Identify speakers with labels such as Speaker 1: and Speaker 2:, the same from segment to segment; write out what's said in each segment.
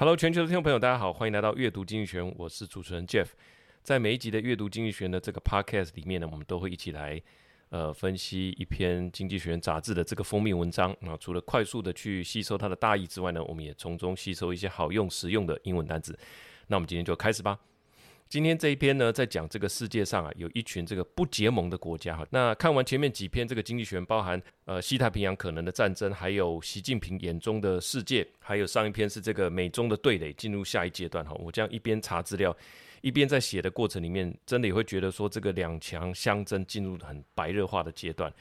Speaker 1: Hello，全球的听众朋友，大家好，欢迎来到阅读经济学，我是主持人 Jeff。在每一集的阅读经济学的这个 Podcast 里面呢，我们都会一起来呃分析一篇经济学杂志的这个封面文章那。除了快速的去吸收它的大意之外呢，我们也从中吸收一些好用实用的英文单词。那我们今天就开始吧。今天这一篇呢，在讲这个世界上啊，有一群这个不结盟的国家哈。那看完前面几篇这个经济学，包含呃西太平洋可能的战争，还有习近平眼中的世界，还有上一篇是这个美中的对垒进入下一阶段哈。我这样一边查资料，一边在写的过程里面，真的也会觉得说这个两强相争进入很白热化的阶段。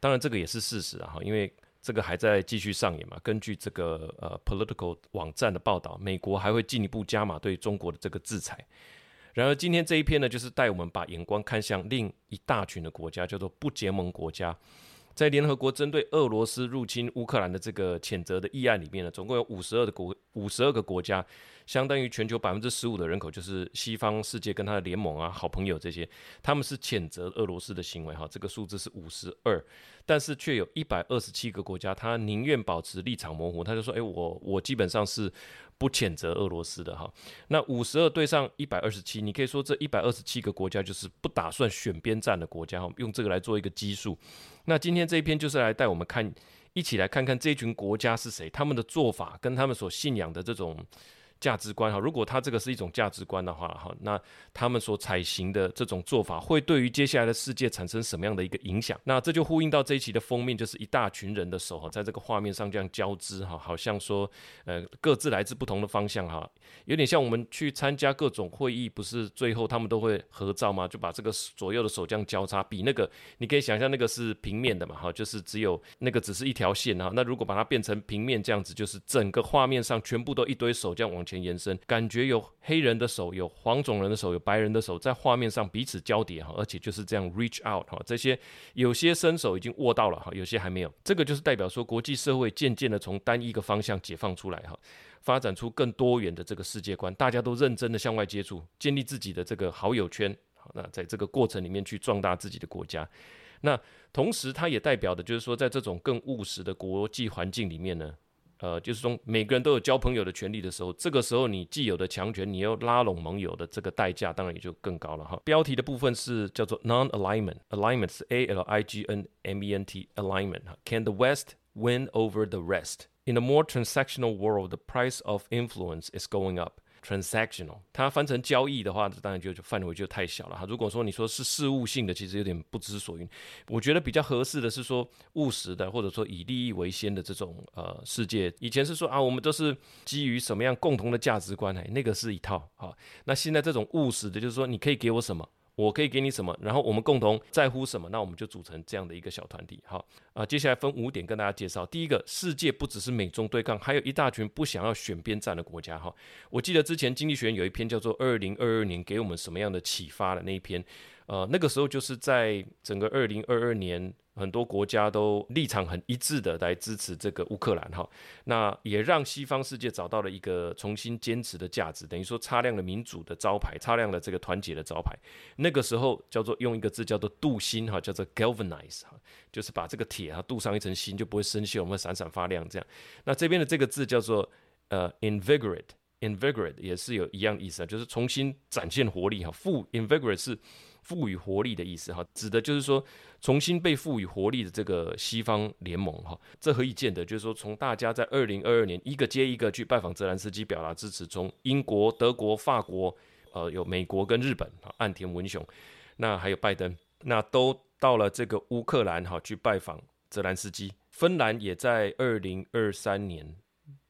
Speaker 1: 当然这个也是事实啊哈，因为这个还在继续上演嘛。根据这个呃 Political 网站的报道，美国还会进一步加码对中国的这个制裁。然而，今天这一篇呢，就是带我们把眼光看向另一大群的国家，叫做不结盟国家。在联合国针对俄罗斯入侵乌克兰的这个谴责的议案里面呢，总共有五十二个国，五十二个国家，相当于全球百分之十五的人口，就是西方世界跟他的联盟啊、好朋友这些，他们是谴责俄罗斯的行为哈。这个数字是五十二，但是却有一百二十七个国家，他宁愿保持立场模糊，他就说：“诶，我我基本上是。”不谴责俄罗斯的哈，那五十二对上一百二十七，你可以说这一百二十七个国家就是不打算选边站的国家哈，用这个来做一个基数。那今天这一篇就是来带我们看，一起来看看这群国家是谁，他们的做法跟他们所信仰的这种。价值观哈，如果他这个是一种价值观的话哈，那他们所采行的这种做法会对于接下来的世界产生什么样的一个影响？那这就呼应到这一期的封面，就是一大群人的手哈，在这个画面上这样交织哈，好像说呃各自来自不同的方向哈，有点像我们去参加各种会议，不是最后他们都会合照吗？就把这个左右的手这样交叉，比那个你可以想象那个是平面的嘛哈，就是只有那个只是一条线哈，那如果把它变成平面这样子，就是整个画面上全部都一堆手这样往前延伸，感觉有黑人的手，有黄种人的手，有白人的手，在画面上彼此交叠哈，而且就是这样 reach out 哈，这些有些伸手已经握到了哈，有些还没有，这个就是代表说国际社会渐渐的从单一个方向解放出来哈，发展出更多元的这个世界观，大家都认真的向外接触，建立自己的这个好友圈，那在这个过程里面去壮大自己的国家，那同时它也代表的就是说，在这种更务实的国际环境里面呢。呃，就是说每个人都有交朋友的权利的时候，这个时候你既有的强权，你要拉拢盟友的这个代价，当然也就更高了哈。标题的部分是叫做 non-alignment，alignment 是 A L I G N M E N T，alignment 哈。Can the West win over the rest? In a more transactional world, the price of influence is going up. Transactional，它翻成交易的话，当然就范围就太小了哈。如果说你说是事务性的，其实有点不知所云。我觉得比较合适的是说务实的，或者说以利益为先的这种呃世界。以前是说啊，我们都是基于什么样共同的价值观，哎，那个是一套哈。那现在这种务实的，就是说你可以给我什么。我可以给你什么，然后我们共同在乎什么，那我们就组成这样的一个小团体。好啊，接下来分五点跟大家介绍。第一个，世界不只是美中对抗，还有一大群不想要选边站的国家。哈，我记得之前经济学人有一篇叫做《二零二二年给我们什么样的启发》的那一篇，呃，那个时候就是在整个二零二二年。很多国家都立场很一致的来支持这个乌克兰哈，那也让西方世界找到了一个重新坚持的价值，等于说擦亮了民主的招牌，擦亮了这个团结的招牌。那个时候叫做用一个字叫做镀锌哈，叫做 galvanize 哈，就是把这个铁啊镀上一层锌，就不会生锈，会闪闪发亮这样。那这边的这个字叫做呃 invigorate，invigorate 也是有一样意思啊，就是重新展现活力哈。复 invigorate 是。赋予活力的意思哈，指的就是说重新被赋予活力的这个西方联盟哈，这何以见得？就是说从大家在二零二二年一个接一个去拜访泽连斯基表达支持，从英国、德国、法国，呃，有美国跟日本啊，岸田文雄，那还有拜登，那都到了这个乌克兰哈去拜访泽连斯基。芬兰也在二零二三年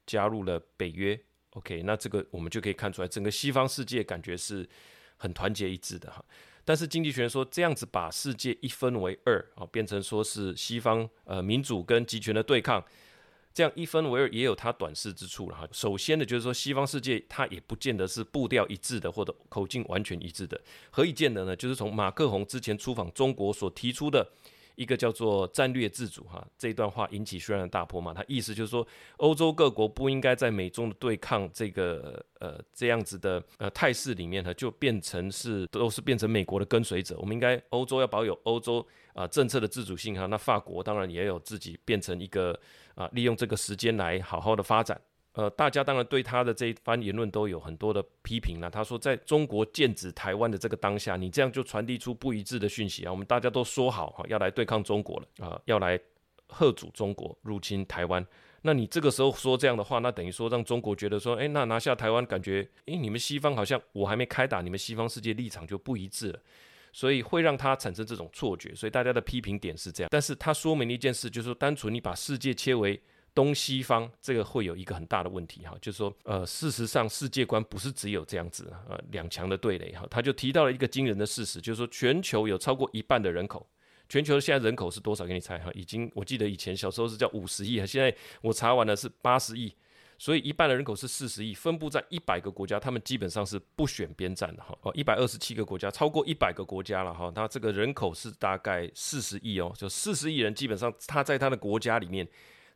Speaker 1: 加入了北约。OK，那这个我们就可以看出来，整个西方世界感觉是很团结一致的哈。但是经济学人说，这样子把世界一分为二啊，变成说是西方呃民主跟集权的对抗，这样一分为二也有它短视之处了哈。首先呢，就是说西方世界它也不见得是步调一致的，或者口径完全一致的。何以见得呢？就是从马克宏之前出访中国所提出的。一个叫做战略自主哈，这一段话引起轩然大波嘛。他意思就是说，欧洲各国不应该在美中的对抗这个呃这样子的呃态势里面呢，就变成是都是变成美国的跟随者。我们应该欧洲要保有欧洲啊、政策的自主性哈。那法国当然也有自己变成一个啊、利用这个时间来好好的发展。呃，大家当然对他的这一番言论都有很多的批评了。他说，在中国剑指台湾的这个当下，你这样就传递出不一致的讯息啊。我们大家都说好哈，要来对抗中国了啊，要来贺阻中国入侵台湾。那你这个时候说这样的话，那等于说让中国觉得说，诶，那拿下台湾，感觉诶，你们西方好像我还没开打，你们西方世界立场就不一致了，所以会让他产生这种错觉。所以大家的批评点是这样。但是他说明了一件事，就是说，单纯你把世界切为。东西方这个会有一个很大的问题哈，就是说，呃，事实上世界观不是只有这样子，呃，两强的对垒哈。他就提到了一个惊人的事实，就是说，全球有超过一半的人口，全球现在人口是多少？给你猜哈，已经我记得以前小时候是叫五十亿，现在我查完了是八十亿，所以一半的人口是四十亿，分布在一百个国家，他们基本上是不选边站的哈。哦，一百二十七个国家，超过一百个国家了哈。那这个人口是大概四十亿哦，就四十亿人，基本上他在他的国家里面。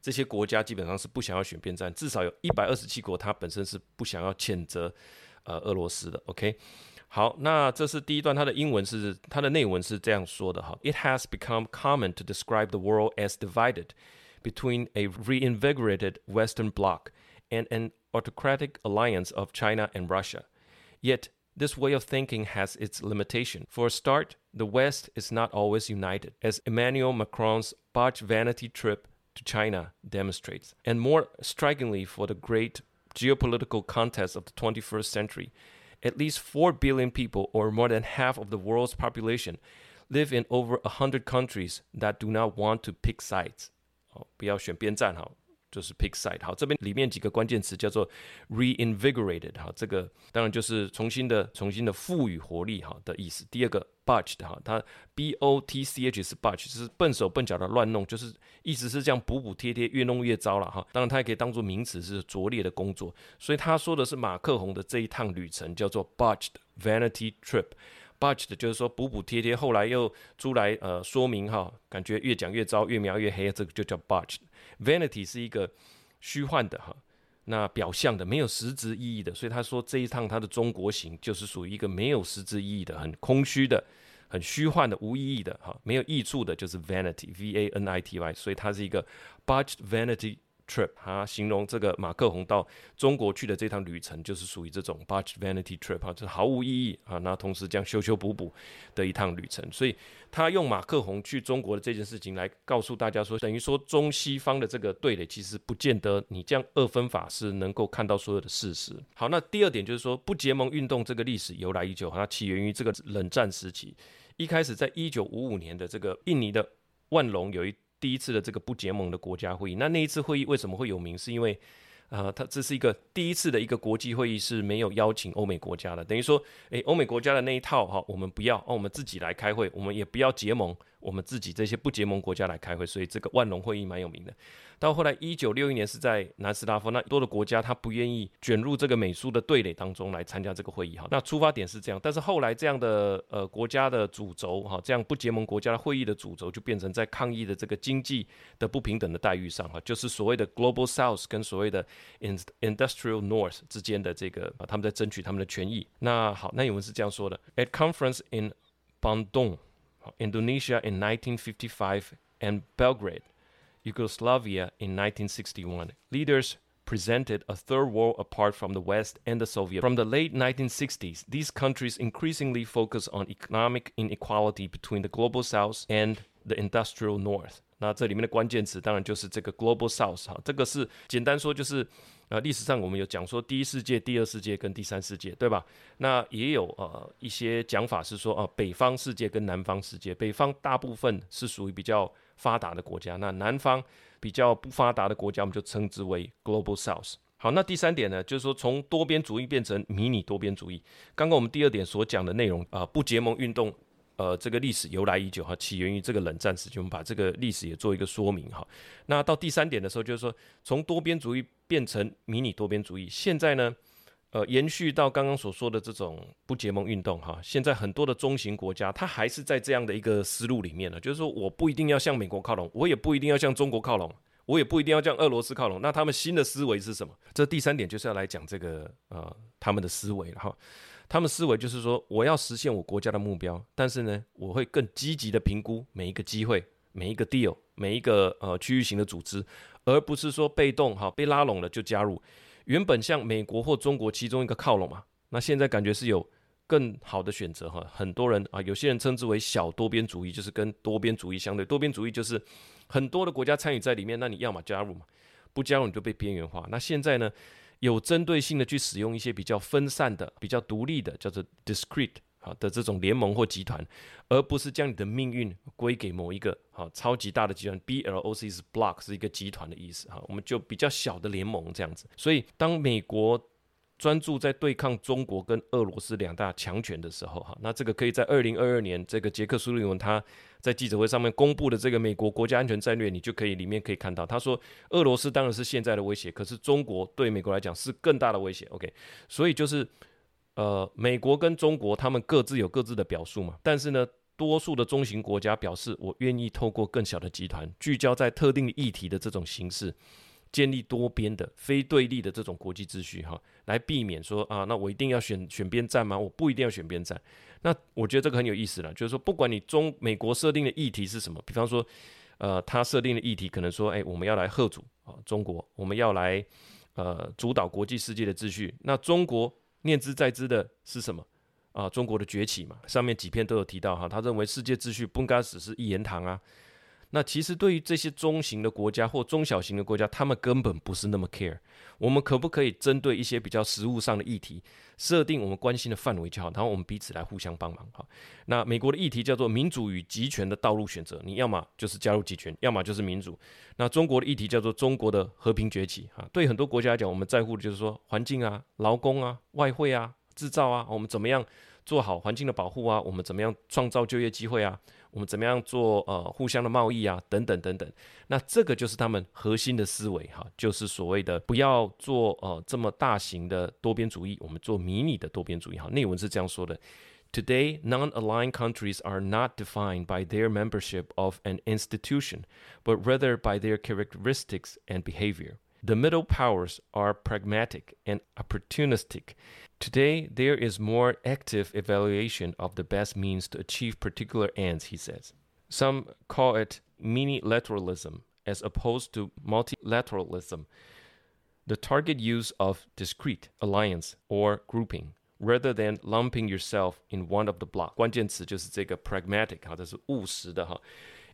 Speaker 1: 这些国家基本上是不想要选边站，至少有一百二十七国，它本身是不想要谴责呃俄罗斯的。OK，好，那这是第一段，它的英文是它的内文是这样说的哈：It has become common to describe the world as divided between a reinvigorated Western bloc and an autocratic alliance of China and Russia. Yet this way of thinking has its limitation. For a start, the West is not always united, as Emmanuel Macron's botched vanity trip to China demonstrates. And more strikingly, for the great geopolitical context of the 21st century, at least 4 billion people, or more than half of the world's population, live in over 100 countries that do not want to pick sides. 哦，不要选边站哈。 就是 pick side 好，这边里面几个关键词叫做 reinvigorated 哈，这个当然就是重新的、重新的赋予活力哈的意思。第二个 botched 哈，它 b o t c h 是 botch，就是笨手笨脚的乱弄，就是意思是这样补补贴贴，越弄越糟了哈。当然它也可以当做名词，是拙劣的工作。所以他说的是马克宏的这一趟旅程叫做 b u t c h e d vanity trip。Botched 就是说补补贴贴，后来又出来呃说明哈，感觉越讲越糟，越描越黑，这个就叫 botched。Vanity 是一个虚幻的哈，那表象的没有实质意义的，所以他说这一趟他的中国行就是属于一个没有实质意义的、很空虚的、很虚幻的、无意义的哈，没有益处的，就是 vanity，v a n i t y，所以它是一个 botched vanity。trip，他形容这个马克宏到中国去的这趟旅程，就是属于这种 b u t c h vanity trip 哈，就毫无意义啊。那同时这样修修补补的一趟旅程，所以他用马克宏去中国的这件事情来告诉大家说，等于说中西方的这个对垒，其实不见得你这样二分法是能够看到所有的事实。好，那第二点就是说，不结盟运动这个历史由来已久，它起源于这个冷战时期，一开始在一九五五年的这个印尼的万隆有一。第一次的这个不结盟的国家会议，那那一次会议为什么会有名？是因为，呃，它这是一个第一次的一个国际会议是没有邀请欧美国家的，等于说，诶，欧美国家的那一套哈，我们不要，哦，我们自己来开会，我们也不要结盟。我们自己这些不结盟国家来开会，所以这个万隆会议蛮有名的。到后来，一九六一年是在南斯拉夫，那多的国家他不愿意卷入这个美苏的对垒当中来参加这个会议哈。那出发点是这样，但是后来这样的呃国家的主轴哈，这样不结盟国家的会议的主轴就变成在抗议的这个经济的不平等的待遇上哈，就是所谓的 Global South 跟所谓的 Industrial North 之间的这个啊，他们在争取他们的权益。那好，那有人是这样说的：At conference in Bandung。Indonesia in 1955 and Belgrade, Yugoslavia in 1961. Leaders presented a third world apart from the West and the Soviet. From the late 1960s, these countries increasingly focus on economic inequality between the global South and the industrial North. 那这里面的关键词当然就是这个 global South 哈，这个是简单说就是。呃，历史上我们有讲说第一世界、第二世界跟第三世界，对吧？那也有呃一些讲法是说，呃，北方世界跟南方世界，北方大部分是属于比较发达的国家，那南方比较不发达的国家，我们就称之为 Global South。好，那第三点呢，就是说从多边主义变成迷你多边主义。刚刚我们第二点所讲的内容啊，呃，不结盟运动。呃，这个历史由来已久哈，起源于这个冷战时期，我们把这个历史也做一个说明哈。那到第三点的时候，就是说从多边主义变成迷你多边主义，现在呢，呃，延续到刚刚所说的这种不结盟运动哈，现在很多的中型国家，它还是在这样的一个思路里面呢，就是说我不一定要向美国靠拢，我也不一定要向中国靠拢，我也不一定要向俄罗斯靠拢。那他们新的思维是什么？这第三点就是要来讲这个呃他们的思维了哈。他们思维就是说，我要实现我国家的目标，但是呢，我会更积极的评估每一个机会、每一个 deal、每一个呃区域型的组织，而不是说被动哈被拉拢了就加入。原本像美国或中国其中一个靠拢嘛，那现在感觉是有更好的选择哈。很多人啊，有些人称之为小多边主义，就是跟多边主义相对。多边主义就是很多的国家参与在里面，那你要么加入嘛，不加入你就被边缘化。那现在呢？有针对性的去使用一些比较分散的、比较独立的，叫做 discrete 好的这种联盟或集团，而不是将你的命运归给某一个好超级大的集团。BLOC 是 block 是一个集团的意思哈，我们就比较小的联盟这样子。所以当美国专注在对抗中国跟俄罗斯两大强权的时候，哈，那这个可以在二零二二年这个杰克苏利文他在记者会上面公布的这个美国国家安全战略，你就可以里面可以看到，他说俄罗斯当然是现在的威胁，可是中国对美国来讲是更大的威胁。OK，所以就是呃，美国跟中国他们各自有各自的表述嘛，但是呢，多数的中型国家表示我愿意透过更小的集团聚焦在特定议题的这种形式。建立多边的非对立的这种国际秩序，哈，来避免说啊，那我一定要选选边站吗？我不一定要选边站。那我觉得这个很有意思了，就是说，不管你中美国设定的议题是什么，比方说，呃，他设定的议题可能说，哎，我们要来贺主啊，中国，我们要来呃主导国际世界的秩序。那中国念之在兹的是什么啊？中国的崛起嘛，上面几篇都有提到哈，他认为世界秩序不应该只是一言堂啊。那其实对于这些中型的国家或中小型的国家，他们根本不是那么 care。我们可不可以针对一些比较实务上的议题，设定我们关心的范围就好，然后我们彼此来互相帮忙哈。那美国的议题叫做民主与集权的道路选择，你要么就是加入集权，要么就是民主。那中国的议题叫做中国的和平崛起哈。对很多国家来讲，我们在乎的就是说环境啊、劳工啊、外汇啊、制造啊，我们怎么样做好环境的保护啊？我们怎么样创造就业机会啊？我们怎么样做呃互相的贸易啊，等等等等，那这个就是他们核心的思维哈，就是所谓的不要做呃这么大型的多边主义，我们做迷你的多边主义哈。内文是这样说的：Today, non-aligned countries are not defined by their membership of an institution, but rather by their characteristics and behavior. The middle powers are pragmatic and opportunistic. Today, there is more active evaluation of the best means to achieve particular ends, he says. Some call it minilateralism as opposed to multilateralism, the target use of discrete alliance or grouping rather than lumping yourself in one of the block. 关键词就是这个 pragmatic 哈，这是务实的哈，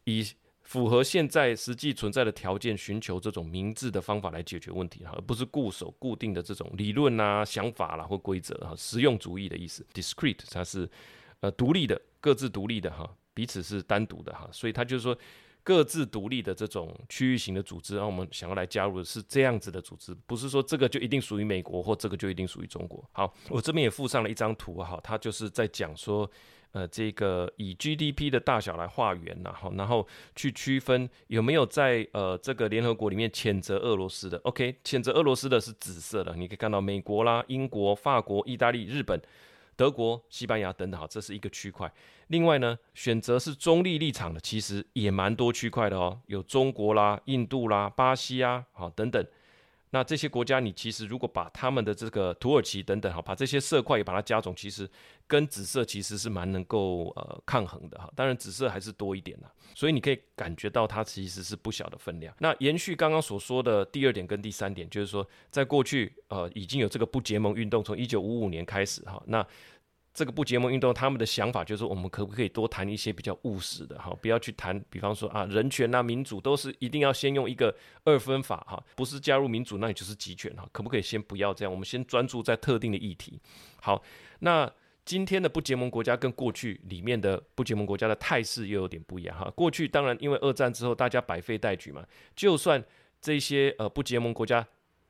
Speaker 1: 以 符合现在实际存在的条件，寻求这种明智的方法来解决问题，而不是固守固定的这种理论啊、想法啦或规则哈。实用主义的意思，discrete 它是呃独立的、各自独立的哈，彼此是单独的哈。所以它就是说各自独立的这种区域型的组织，让我们想要来加入的是这样子的组织，不是说这个就一定属于美国或这个就一定属于中国。好，我这边也附上了一张图哈，它就是在讲说。呃，这个以 GDP 的大小来画圆，然后然后去区分有没有在呃这个联合国里面谴责俄罗斯的。OK，谴责俄罗斯的是紫色的，你可以看到美国啦、英国、法国、意大利、日本、德国、西班牙等等，好，这是一个区块。另外呢，选择是中立立场的，其实也蛮多区块的哦，有中国啦、印度啦、巴西啊，好等等。那这些国家，你其实如果把他们的这个土耳其等等哈，把这些色块也把它加总，其实跟紫色其实是蛮能够呃抗衡的哈。当然紫色还是多一点啦，所以你可以感觉到它其实是不小的分量。那延续刚刚所说的第二点跟第三点，就是说在过去呃已经有这个不结盟运动，从一九五五年开始哈，那。这个不结盟运动，他们的想法就是，我们可不可以多谈一些比较务实的哈，不要去谈，比方说啊，人权啊、民主都是一定要先用一个二分法哈，不是加入民主，那你就是集权哈，可不可以先不要这样？我们先专注在特定的议题。好，那今天的不结盟国家跟过去里面的不结盟国家的态势又有点不一样哈。过去当然因为二战之后大家百废待举嘛，就算这些呃不结盟国家。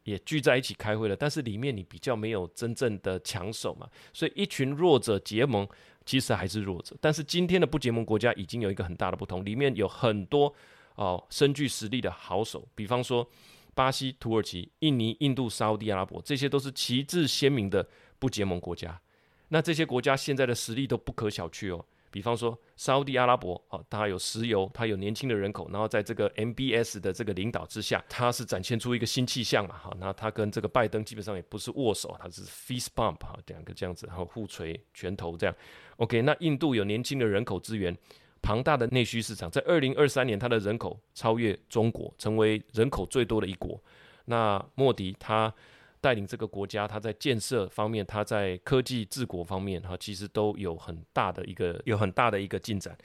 Speaker 1: 也聚在一起开会了，但是里面你比较没有真正的强手嘛，所以一群弱者结盟，其实还是弱者。但是今天的不结盟国家已经有一个很大的不同，里面有很多哦深具实力的好手，比方说巴西、土耳其、印尼、印度、沙乌地阿拉伯，这些都是旗帜鲜明的不结盟国家。那这些国家现在的实力都不可小觑哦。比方说，沙乌地阿拉伯啊，它有石油，它有年轻的人口，然后在这个 MBS 的这个领导之下，它是展现出一个新气象嘛，哈，那它跟这个拜登基本上也不是握手，它是 fist bump 哈，两个这样子，然后互锤拳头这样。OK，那印度有年轻的人口资源，庞大的内需市场，在二零二三年，它的人口超越中国，成为人口最多的一国。那莫迪他。带领这个国家，他在建设方面，他在科技治国方面，哈，其实都有很大的一个有很大的一个进展。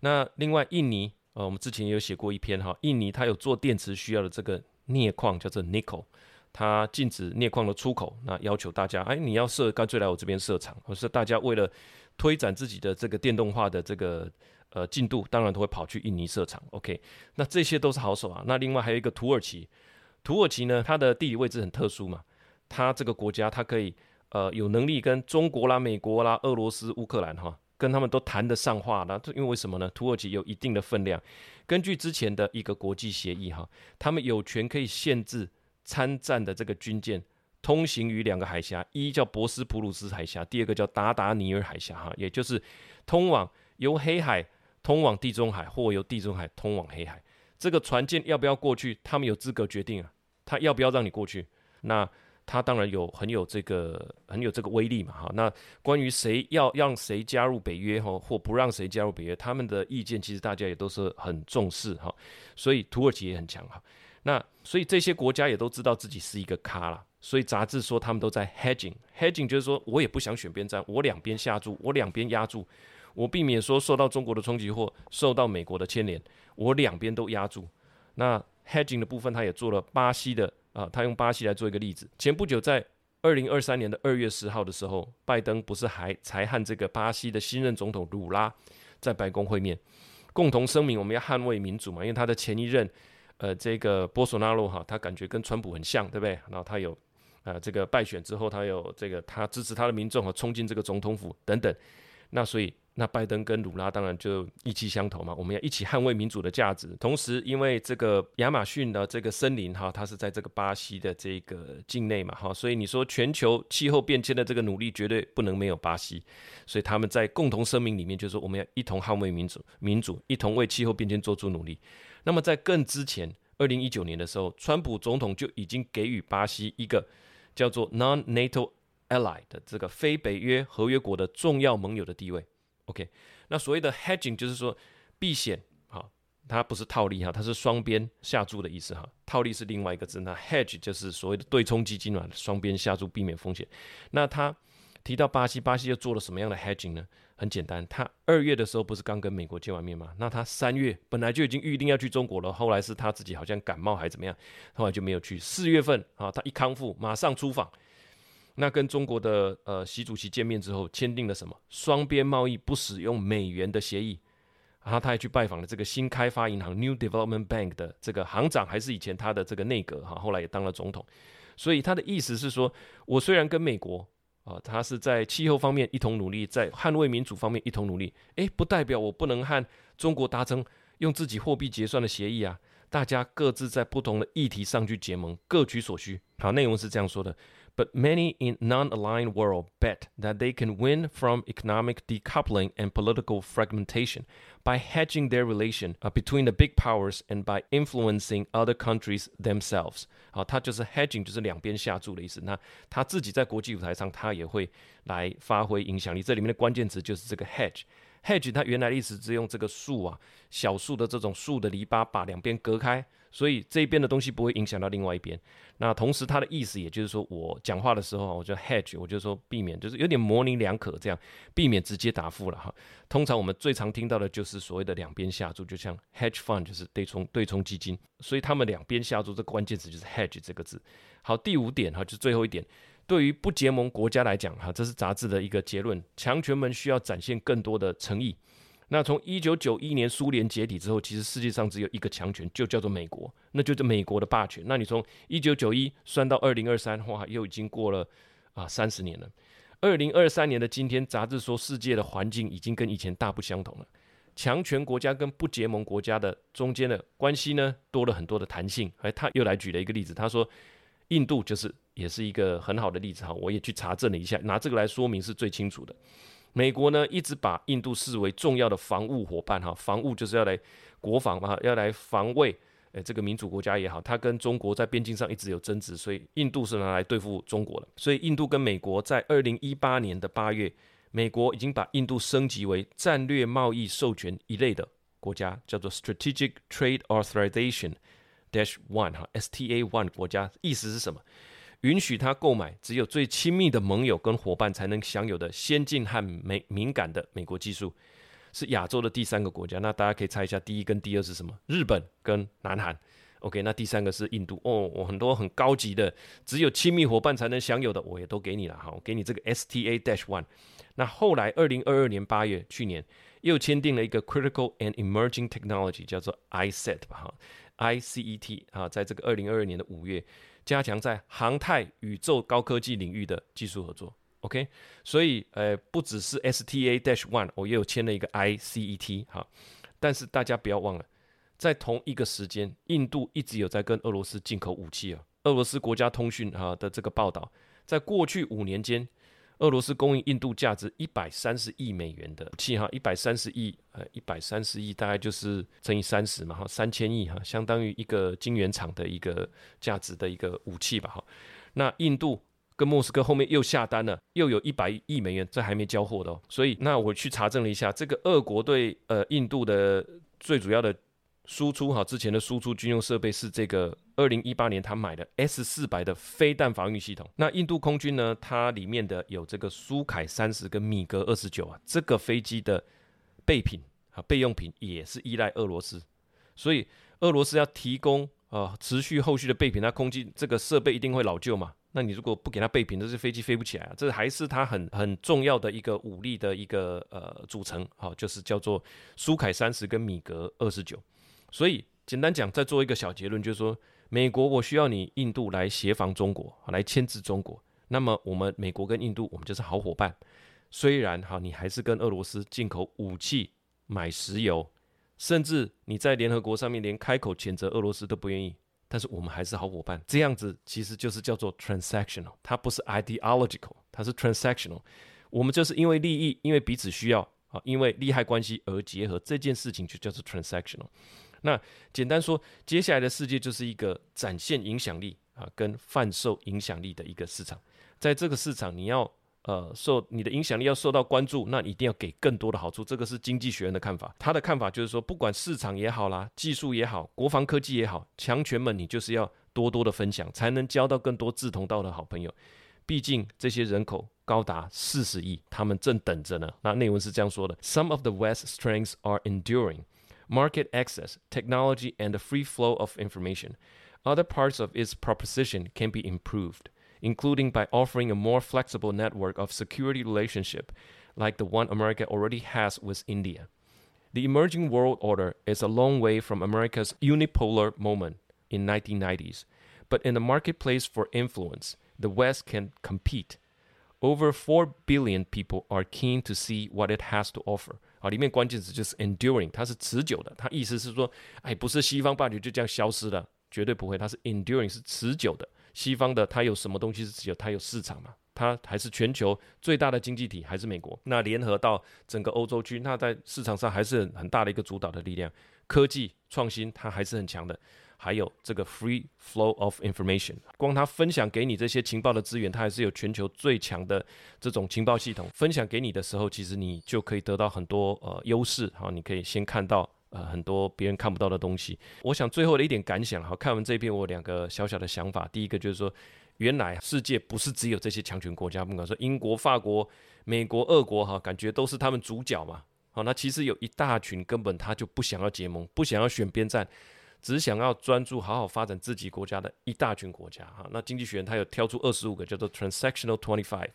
Speaker 1: 那另外，印尼，呃，我们之前也有写过一篇哈，印尼它有做电池需要的这个镍矿，叫做 nickel，它禁止镍矿的出口，那要求大家，哎，你要设，干脆来我这边设厂。或是大家为了推展自己的这个电动化的这个呃进度，当然都会跑去印尼设厂。OK，那这些都是好手啊。那另外还有一个土耳其，土耳其呢，它的地理位置很特殊嘛。他这个国家，他可以呃有能力跟中国啦、美国啦、俄罗斯、乌克兰哈，跟他们都谈得上话。那因为为什么呢？土耳其有一定的分量，根据之前的一个国际协议哈，他们有权可以限制参战的这个军舰通行于两个海峡，一叫博斯普鲁斯海峡，第二个叫达达尼尔海峡哈，也就是通往由黑海通往地中海，或由地中海通往黑海。这个船舰要不要过去？他们有资格决定啊，他要不要让你过去？那他当然有很有这个很有这个威力嘛，哈。那关于谁要让谁加入北约哈，或不让谁加入北约，他们的意见其实大家也都是很重视哈。所以土耳其也很强哈。那所以这些国家也都知道自己是一个咖啦。所以杂志说他们都在 hedging，hedging 就是说我也不想选边站，我两边下注，我两边压住，我避免说受到中国的冲击或受到美国的牵连，我两边都压住。那 hedging 的部分，他也做了巴西的。啊，他用巴西来做一个例子。前不久，在二零二三年的二月十号的时候，拜登不是还才和这个巴西的新任总统鲁拉在白宫会面，共同声明我们要捍卫民主嘛？因为他的前一任，呃，这个波索纳罗哈，他感觉跟川普很像，对不对？然后他有，呃，这个败选之后，他有这个他支持他的民众和冲进这个总统府等等。那所以。那拜登跟鲁拉当然就意气相投嘛，我们要一起捍卫民主的价值。同时，因为这个亚马逊的这个森林哈，它是在这个巴西的这个境内嘛哈，所以你说全球气候变迁的这个努力绝对不能没有巴西。所以他们在共同声明里面就说，我们要一同捍卫民主，民主一同为气候变迁做出努力。那么在更之前，二零一九年的时候，川普总统就已经给予巴西一个叫做 Non-NATO Ally 的这个非北约合约国的重要盟友的地位。OK，那所谓的 hedging 就是说避险，哈，它不是套利哈，它是双边下注的意思哈。套利是另外一个字，那 hedge 就是所谓的对冲基金嘛，双边下注避免风险。那他提到巴西，巴西又做了什么样的 hedging 呢？很简单，他二月的时候不是刚跟美国见完面吗？那他三月本来就已经预定要去中国了，后来是他自己好像感冒还是怎么样，后来就没有去。四月份啊，他一康复马上出访。那跟中国的呃习主席见面之后，签订了什么双边贸易不使用美元的协议，然后他还去拜访了这个新开发银行 New Development Bank 的这个行长，还是以前他的这个内阁哈，后来也当了总统。所以他的意思是说，我虽然跟美国啊，他是在气候方面一同努力，在捍卫民主方面一同努力，诶，不代表我不能和中国达成用自己货币结算的协议啊。大家各自在不同的议题上去结盟，各取所需。好，内容是这样说的。But many in non-aligned world bet that they can win from economic decoupling and political fragmentation by hedging their relation between the big powers and by influencing other countries themselves。好，他就是 hedging，就是两边下注的意思。那他自己在国际舞台上，他也会来发挥影响力。这里面的关键词就是这个 hedge。 Hedge 它原来的意思是用这个树啊，小树的这种树的篱笆把两边隔开。所以这边的东西不会影响到另外一边。那同时，它的意思也就是说，我讲话的时候，我就 hedge，我就说避免，就是有点模棱两可这样，避免直接答复了哈。通常我们最常听到的就是所谓的两边下注，就像 hedge fund 就是对冲对冲基金。所以他们两边下注，这个关键词就是 hedge 这个字。好，第五点哈，就最后一点，对于不结盟国家来讲哈，这是杂志的一个结论，强权们需要展现更多的诚意。那从一九九一年苏联解体之后，其实世界上只有一个强权，就叫做美国，那就是美国的霸权。那你从一九九一算到二零二三，哇，又已经过了啊三十年了。二零二三年的今天，杂志说世界的环境已经跟以前大不相同了。强权国家跟不结盟国家的中间的关系呢，多了很多的弹性。哎，他又来举了一个例子，他说印度就是也是一个很好的例子哈，我也去查证了一下，拿这个来说明是最清楚的。美国呢一直把印度视为重要的防务伙伴哈，防务就是要来国防嘛，要来防卫。诶，这个民主国家也好，它跟中国在边境上一直有争执，所以印度是拿来对付中国的。所以印度跟美国在二零一八年的八月，美国已经把印度升级为战略贸易授权一类的国家，叫做 Strategic Trade Authorization Dash One 哈，STA One 国家，意思是什么？允许他购买只有最亲密的盟友跟伙伴才能享有的先进和美敏感的美国技术。是亚洲的第三个国家，那大家可以猜一下，第一跟第二是什么？日本跟南韩。OK，那第三个是印度。哦，我很多很高级的，只有亲密伙伴才能享有的，我也都给你了。好，我给你这个 STA Dash One。那后来二零二二年八月，去年又签订了一个 Critical and Emerging Technology，叫做 ICET 吧，哈，ICET 啊，在这个二零二二年的五月，加强在航太、宇宙、高科技领域的技术合作。OK，所以呃，不只是 STA Dash One，我也有签了一个 ICET 哈。但是大家不要忘了，在同一个时间，印度一直有在跟俄罗斯进口武器啊。俄罗斯国家通讯哈的这个报道，在过去五年间，俄罗斯供应印度价值一百三十亿美元的武器哈，一百三十亿呃，一百三十亿大概就是乘以三十嘛哈，三千亿哈，相当于一个晶圆厂的一个价值的一个武器吧哈。那印度。跟莫斯科后面又下单了，又有一百亿美元，这还没交货的哦。所以，那我去查证了一下，这个俄国对呃印度的最主要的输出哈，之前的输出军用设备是这个二零一八年他买的 S 四百的飞弹防御系统。那印度空军呢，它里面的有这个苏凯三十跟米格二十九啊，这个飞机的备品啊备用品也是依赖俄罗斯，所以俄罗斯要提供啊、呃、持续后续的备品，那空军这个设备一定会老旧嘛。那你如果不给他备品，这些飞机飞不起来啊！这还是它很很重要的一个武力的一个呃组成，好，就是叫做苏凯三十跟米格二十九。所以简单讲，再做一个小结论，就是说，美国我需要你印度来协防中国，来牵制中国。那么我们美国跟印度，我们就是好伙伴。虽然哈，你还是跟俄罗斯进口武器、买石油，甚至你在联合国上面连开口谴责俄罗斯都不愿意。但是我们还是好伙伴，这样子其实就是叫做 transactional，它不是 ideological，它是 transactional。我们就是因为利益，因为彼此需要啊，因为利害关系而结合，这件事情就叫做 transactional。那简单说，接下来的世界就是一个展现影响力啊，跟贩售影响力的一个市场，在这个市场你要。呃，受你的影响力要受到关注，那一定要给更多的好处。这个是经济学人的看法。他的看法就是说，不管市场也好啦，技术也好，国防科技也好，强权们你就是要多多的分享，才能交到更多志同道的好朋友。毕竟这些人口高达四十亿，他们正等着呢。那内文是这样说的：Some of the West's strengths are enduring, market access, technology, and the free flow of information. Other parts of its proposition can be improved. including by offering a more flexible network of security relationship, like the one America already has with India. The emerging world order is a long way from America's unipolar moment in 1990s, but in the marketplace for influence, the West can compete. Over 4 billion people are keen to see what it has to offer. 啊，里面关键词就是 enduring，它是持久的。它意思是说，哎，不是西方霸权就这样消失了，绝对不会。它是 enduring，是持久的。西方的它有什么东西是持久它有市场嘛？它还是全球最大的经济体，还是美国？那联合到整个欧洲区，那在市场上还是很大的一个主导的力量。科技创新它还是很强的。还有这个 free flow of information，光他分享给你这些情报的资源，它还是有全球最强的这种情报系统。分享给你的时候，其实你就可以得到很多呃优势。好，你可以先看到。呃，很多别人看不到的东西。我想最后的一点感想，哈，看完这篇，我有两个小小的想法。第一个就是说，原来世界不是只有这些强权国家，不管说英国、法国、美国、俄国，哈，感觉都是他们主角嘛。好，那其实有一大群根本他就不想要结盟，不想要选边站，只想要专注好好发展自己国家的一大群国家。哈，那经济学人他有挑出二十五个叫做 Transactional Twenty Five，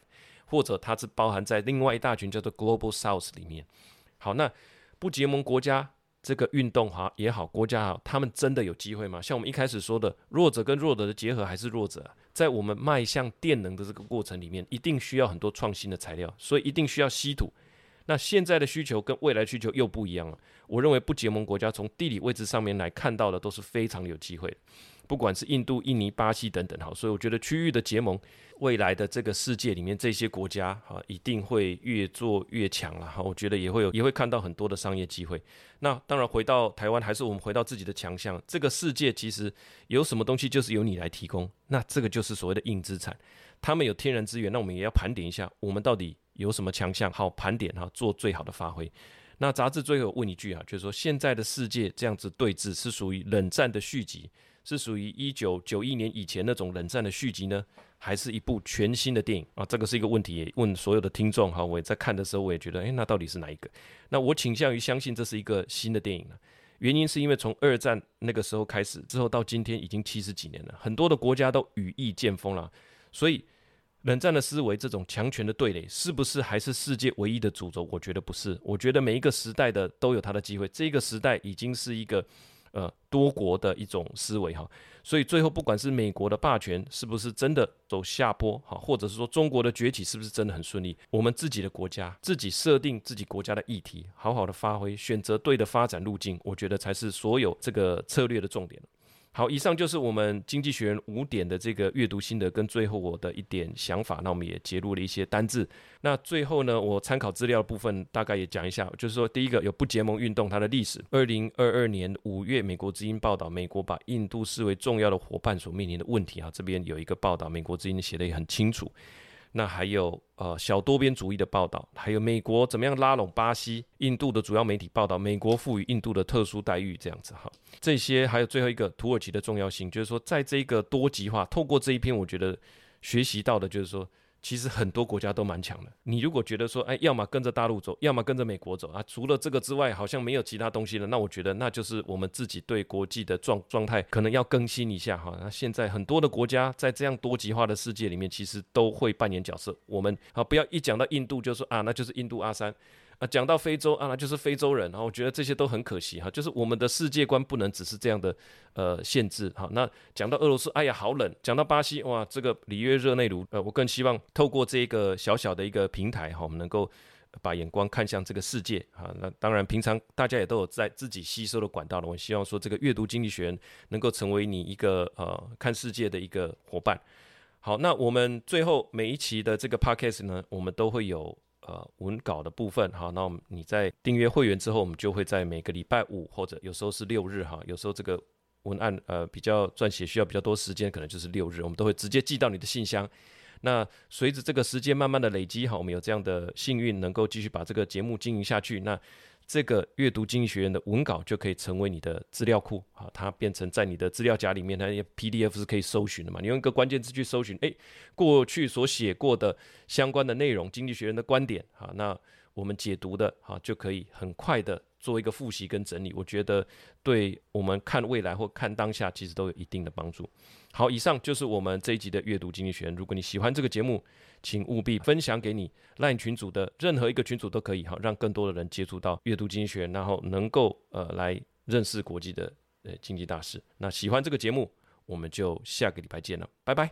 Speaker 1: 或者它是包含在另外一大群叫做 Global South 里面。好，那不结盟国家。这个运动哈也好，国家好，他们真的有机会吗？像我们一开始说的，弱者跟弱者的结合还是弱者，在我们迈向电能的这个过程里面，一定需要很多创新的材料，所以一定需要稀土。那现在的需求跟未来需求又不一样了。我认为不结盟国家从地理位置上面来看到的都是非常有机会的，不管是印度、印尼、巴西等等，好，所以我觉得区域的结盟，未来的这个世界里面这些国家哈，一定会越做越强了哈。我觉得也会有，也会看到很多的商业机会。那当然回到台湾，还是我们回到自己的强项。这个世界其实有什么东西就是由你来提供，那这个就是所谓的硬资产。他们有天然资源，那我们也要盘点一下，我们到底。有什么强项？好盘点哈，做最好的发挥。那杂志最后问一句啊，就是说现在的世界这样子对峙，是属于冷战的续集，是属于一九九一年以前那种冷战的续集呢，还是一部全新的电影啊？这个是一个问题，问所有的听众哈。我在看的时候，我也觉得，诶，那到底是哪一个？那我倾向于相信这是一个新的电影了。原因是因为从二战那个时候开始之后到今天已经七十几年了，很多的国家都羽翼渐丰了，所以。冷战的思维，这种强权的对垒，是不是还是世界唯一的主轴？我觉得不是。我觉得每一个时代的都有它的机会。这个时代已经是一个呃多国的一种思维哈，所以最后不管是美国的霸权是不是真的走下坡哈，或者是说中国的崛起是不是真的很顺利，我们自己的国家自己设定自己国家的议题，好好的发挥，选择对的发展路径，我觉得才是所有这个策略的重点。好，以上就是我们经济学人五点的这个阅读心得，跟最后我的一点想法。那我们也揭露了一些单字。那最后呢，我参考资料的部分大概也讲一下，就是说，第一个有不结盟运动它的历史。二零二二年五月，美国之音报道，美国把印度视为重要的伙伴所面临的问题啊，这边有一个报道，美国之音写的也很清楚。那还有呃小多边主义的报道，还有美国怎么样拉拢巴西、印度的主要媒体报道，美国赋予印度的特殊待遇这样子哈，这些还有最后一个土耳其的重要性，就是说在这个多极化，透过这一篇，我觉得学习到的就是说。其实很多国家都蛮强的。你如果觉得说，哎，要么跟着大陆走，要么跟着美国走啊，除了这个之外，好像没有其他东西了。那我觉得，那就是我们自己对国际的状状态可能要更新一下哈。那现在很多的国家在这样多极化的世界里面，其实都会扮演角色。我们啊，不要一讲到印度就说啊，那就是印度阿三。啊，讲到非洲啊，那就是非洲人，然后我觉得这些都很可惜哈，就是我们的世界观不能只是这样的呃限制哈。那讲到俄罗斯，哎呀好冷；讲到巴西，哇，这个里约热内卢，呃，我更希望透过这个小小的一个平台哈，我们能够把眼光看向这个世界哈。那当然，平常大家也都有在自己吸收的管道了。我希望说，这个阅读经济学能够成为你一个呃看世界的一个伙伴。好，那我们最后每一期的这个 podcast 呢，我们都会有。呃，文稿的部分哈，那我们你在订阅会员之后，我们就会在每个礼拜五或者有时候是六日哈，有时候这个文案呃比较撰写需要比较多时间，可能就是六日，我们都会直接寄到你的信箱。那随着这个时间慢慢的累积哈，我们有这样的幸运能够继续把这个节目经营下去。那这个阅读经济学人的文稿就可以成为你的资料库啊，它变成在你的资料夹里面，它 PDF 是可以搜寻的嘛？你用一个关键字去搜寻，诶，过去所写过的相关的内容，经济学人的观点啊，那我们解读的啊，就可以很快的。做一个复习跟整理，我觉得对我们看未来或看当下，其实都有一定的帮助。好，以上就是我们这一集的阅读经济学。如果你喜欢这个节目，请务必分享给你赖群组的任何一个群组都可以，好，让更多的人接触到阅读经济学，然后能够呃来认识国际的呃经济大师。那喜欢这个节目，我们就下个礼拜见了，拜拜。